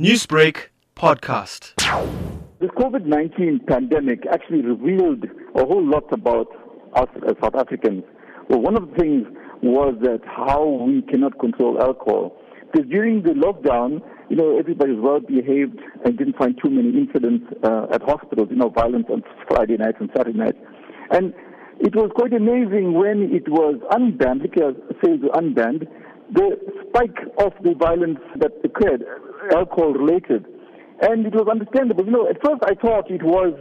Newsbreak podcast. The COVID 19 pandemic actually revealed a whole lot about us as South Africans. Well, one of the things was that how we cannot control alcohol. Because during the lockdown, you know, everybody was well behaved and didn't find too many incidents uh, at hospitals, you know, violence on Friday nights and Saturday nights. And it was quite amazing when it was unbanned, liquor sales were unbanned, the spike of the violence that occurred, alcohol related. And it was understandable. You know, at first I thought it was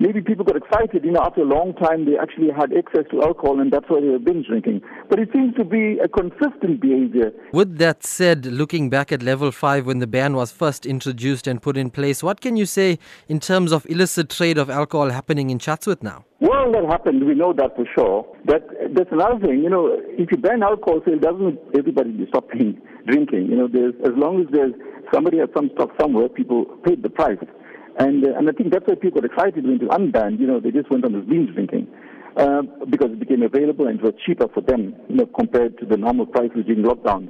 maybe people got excited, you know, after a long time they actually had access to alcohol and that's why they were binge drinking. But it seems to be a consistent behavior. With that said, looking back at level 5 when the ban was first introduced and put in place, what can you say in terms of illicit trade of alcohol happening in Chatsworth now? Well, that happened. We know that for sure. But that's another thing. You know, if you ban alcohol sale, doesn't everybody be stopping drinking? You know, there's, as long as there's somebody has some stock somewhere, people paid the price. And, uh, and I think that's why people got excited when it was unbanned. You know, they just went on this binge drinking uh, because it became available and it was cheaper for them, you know, compared to the normal prices during lockdown.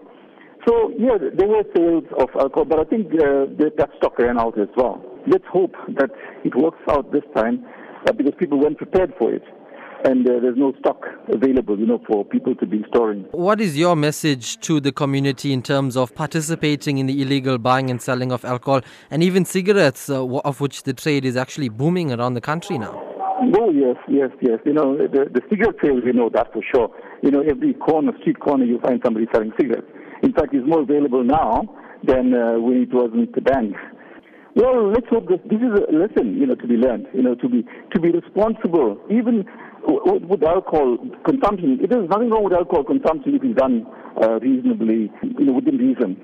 So, yeah, there were sales of alcohol, but I think uh, that stock ran out as well. Let's hope that it works out this time uh, because people weren't prepared for it and uh, there's no stock available, you know, for people to be storing. What is your message to the community in terms of participating in the illegal buying and selling of alcohol and even cigarettes, uh, of which the trade is actually booming around the country now? Oh yes, yes, yes. You know, the, the cigarette sales, we know that for sure. You know, every corner, street corner, you find somebody selling cigarettes. In fact, it's more available now than uh, when it wasn't banned. Well, let's hope that this is a lesson, you know, to be learned. You know, to be to be responsible, even with alcohol consumption, it is nothing wrong with alcohol consumption if it's done uh, reasonably, you know, within reason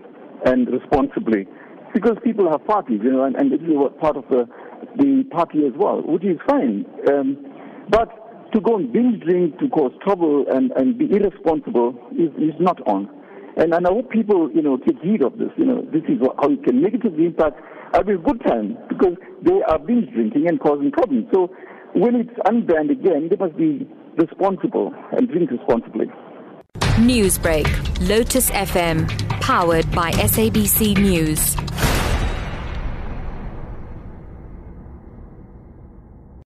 and responsibly. Because people have parties, you know, and, and this is part of the, the party as well, which is fine. Um, but to go and binge drink to cause trouble and, and be irresponsible is, is not on. And, and I hope people, you know, take heed of this. You know, this is how it can negatively impact a good time because they are binge drinking and causing problems. So when it's unbanned again, they must be responsible and drink responsibly. Newsbreak, Lotus FM, powered by SABC News.